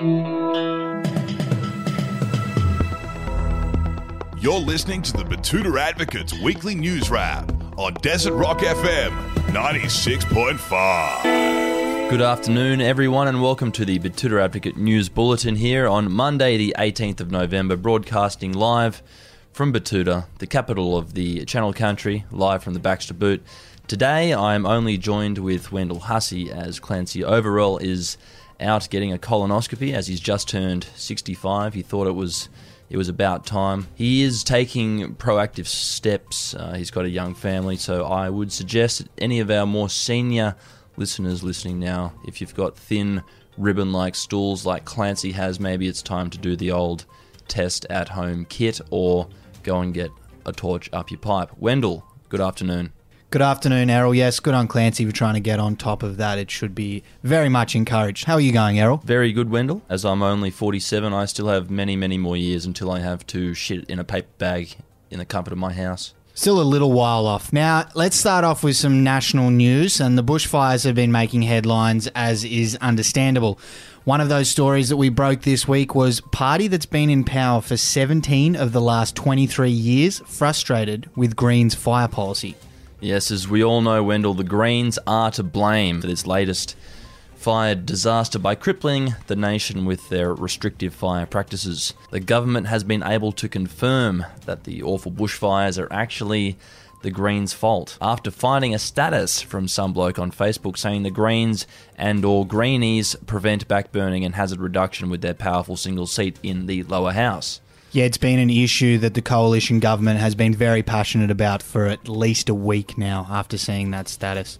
You're listening to the Betoota Advocates Weekly News Wrap on Desert Rock FM 96.5. Good afternoon, everyone, and welcome to the Betoota Advocate News Bulletin here on Monday, the 18th of November, broadcasting live from Betoota, the capital of the Channel Country, live from the Baxter Boot. Today, I'm only joined with Wendell Hussey as Clancy Overall is out getting a colonoscopy as he's just turned 65. He thought it was it was about time. He is taking proactive steps. Uh, he's got a young family, so I would suggest that any of our more senior listeners listening now, if you've got thin ribbon like stools like Clancy has, maybe it's time to do the old test at home kit or go and get a torch up your pipe. Wendell, good afternoon. Good afternoon, Errol. Yes, good on Clancy for trying to get on top of that. It should be very much encouraged. How are you going, Errol? Very good, Wendell. As I'm only 47, I still have many, many more years until I have to shit in a paper bag in the comfort of my house. Still a little while off. Now, let's start off with some national news, and the bushfires have been making headlines, as is understandable. One of those stories that we broke this week was party that's been in power for 17 of the last 23 years frustrated with Greens' fire policy. Yes, as we all know, Wendell, the Greens are to blame for this latest fire disaster by crippling the nation with their restrictive fire practices. The government has been able to confirm that the awful bushfires are actually the Greens' fault after finding a status from some bloke on Facebook saying the Greens and or Greenies prevent backburning and hazard reduction with their powerful single seat in the lower house. Yeah, it's been an issue that the coalition government has been very passionate about for at least a week now after seeing that status.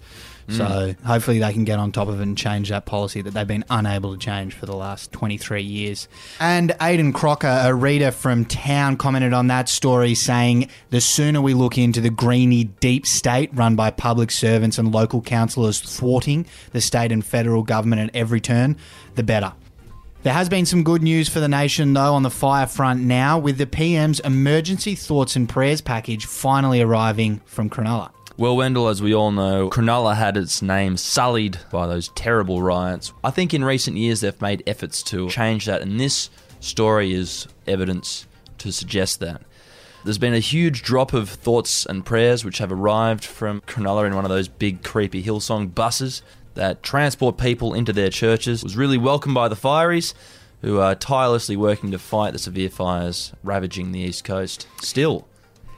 Mm. So hopefully they can get on top of it and change that policy that they've been unable to change for the last 23 years. And Aidan Crocker, a reader from town, commented on that story saying the sooner we look into the greeny deep state run by public servants and local councillors thwarting the state and federal government at every turn, the better. There has been some good news for the nation, though, on the fire front now, with the PM's emergency thoughts and prayers package finally arriving from Cronulla. Well, Wendell, as we all know, Cronulla had its name sullied by those terrible riots. I think in recent years they've made efforts to change that, and this story is evidence to suggest that. There's been a huge drop of thoughts and prayers which have arrived from Cronulla in one of those big, creepy Hillsong buses that transport people into their churches. Was really welcomed by the fireys, who are tirelessly working to fight the severe fires ravaging the east coast. Still,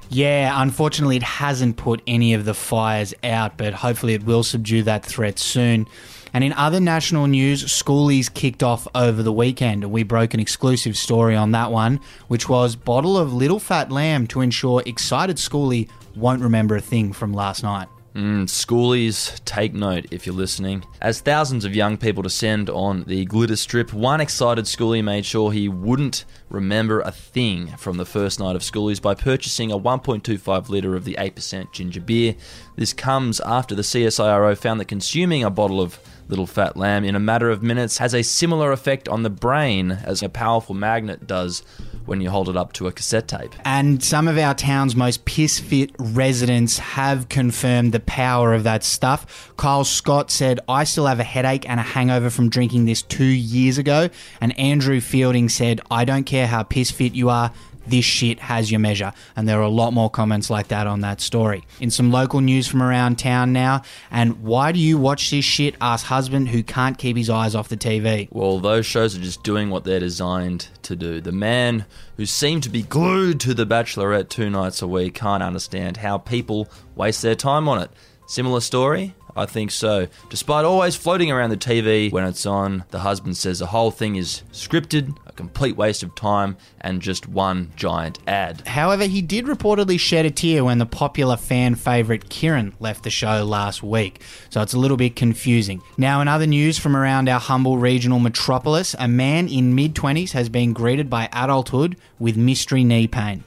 Yeah, unfortunately, it hasn't put any of the fires out, but hopefully, it will subdue that threat soon. And in other national news, schoolies kicked off over the weekend, and we broke an exclusive story on that one, which was bottle of little fat lamb to ensure excited schoolie won't remember a thing from last night. Mm, schoolies, take note if you're listening. As thousands of young people descend on the glitter strip, one excited schoolie made sure he wouldn't remember a thing from the first night of schoolies by purchasing a 1.25 litre of the 8% ginger beer. This comes after the CSIRO found that consuming a bottle of Little Fat Lamb in a matter of minutes has a similar effect on the brain as a powerful magnet does when you hold it up to a cassette tape. And some of our town's most piss fit residents have confirmed the power of that stuff. Kyle Scott said, I still have a headache and a hangover from drinking this two years ago. And Andrew Fielding said, I don't care how piss fit you are. This shit has your measure. And there are a lot more comments like that on that story. In some local news from around town now, and why do you watch this shit? Ask husband who can't keep his eyes off the TV. Well, those shows are just doing what they're designed to do. The man who seemed to be glued to The Bachelorette two nights a week can't understand how people waste their time on it. Similar story? I think so. Despite always floating around the TV when it's on, the husband says the whole thing is scripted, a complete waste of time, and just one giant ad. However, he did reportedly shed a tear when the popular fan favourite Kieran left the show last week, so it's a little bit confusing. Now, in other news from around our humble regional metropolis, a man in mid 20s has been greeted by adulthood with mystery knee pain.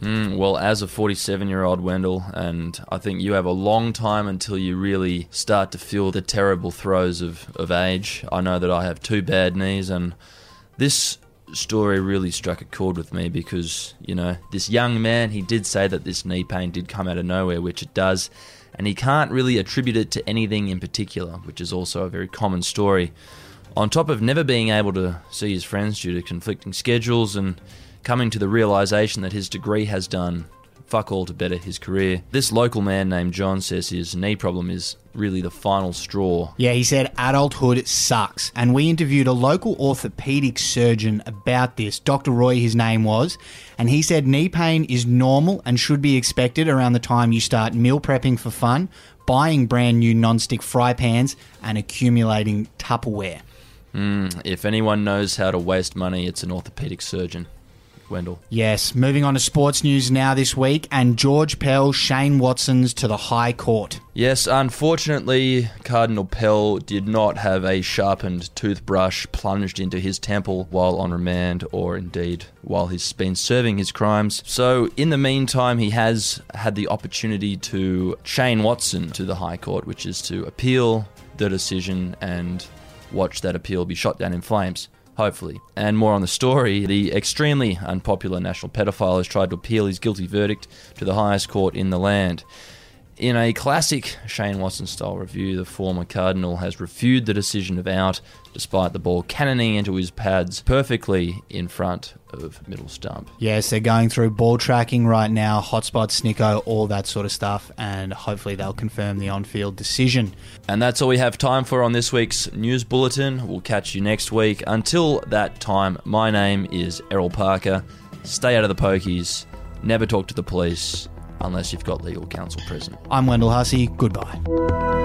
Mm, well, as a 47 year old Wendell, and I think you have a long time until you really start to feel the terrible throes of, of age. I know that I have two bad knees, and this story really struck a chord with me because, you know, this young man, he did say that this knee pain did come out of nowhere, which it does, and he can't really attribute it to anything in particular, which is also a very common story. On top of never being able to see his friends due to conflicting schedules and coming to the realization that his degree has done fuck all to better his career. This local man named John says his knee problem is really the final straw. Yeah, he said adulthood sucks. And we interviewed a local orthopedic surgeon about this. Dr. Roy, his name was. And he said knee pain is normal and should be expected around the time you start meal prepping for fun, buying brand new non-stick fry pans, and accumulating Tupperware. Mm, if anyone knows how to waste money, it's an orthopedic surgeon. Wendell. Yes, moving on to sports news now this week, and George Pell, Shane Watson's to the High Court. Yes, unfortunately, Cardinal Pell did not have a sharpened toothbrush plunged into his temple while on remand, or indeed while he's been serving his crimes. So, in the meantime, he has had the opportunity to Shane Watson to the High Court, which is to appeal the decision and watch that appeal be shot down in flames hopefully. And more on the story, the extremely unpopular national pedophile has tried to appeal his guilty verdict to the highest court in the land. In a classic Shane Watson style review, the former Cardinal has reviewed the decision of out, despite the ball cannoning into his pads perfectly in front of middle stump. Yes, they're going through ball tracking right now, hotspot, snicko, all that sort of stuff, and hopefully they'll confirm the on field decision. And that's all we have time for on this week's news bulletin. We'll catch you next week. Until that time, my name is Errol Parker. Stay out of the pokies, never talk to the police unless you've got legal counsel present. I'm Wendell Hussey. Goodbye.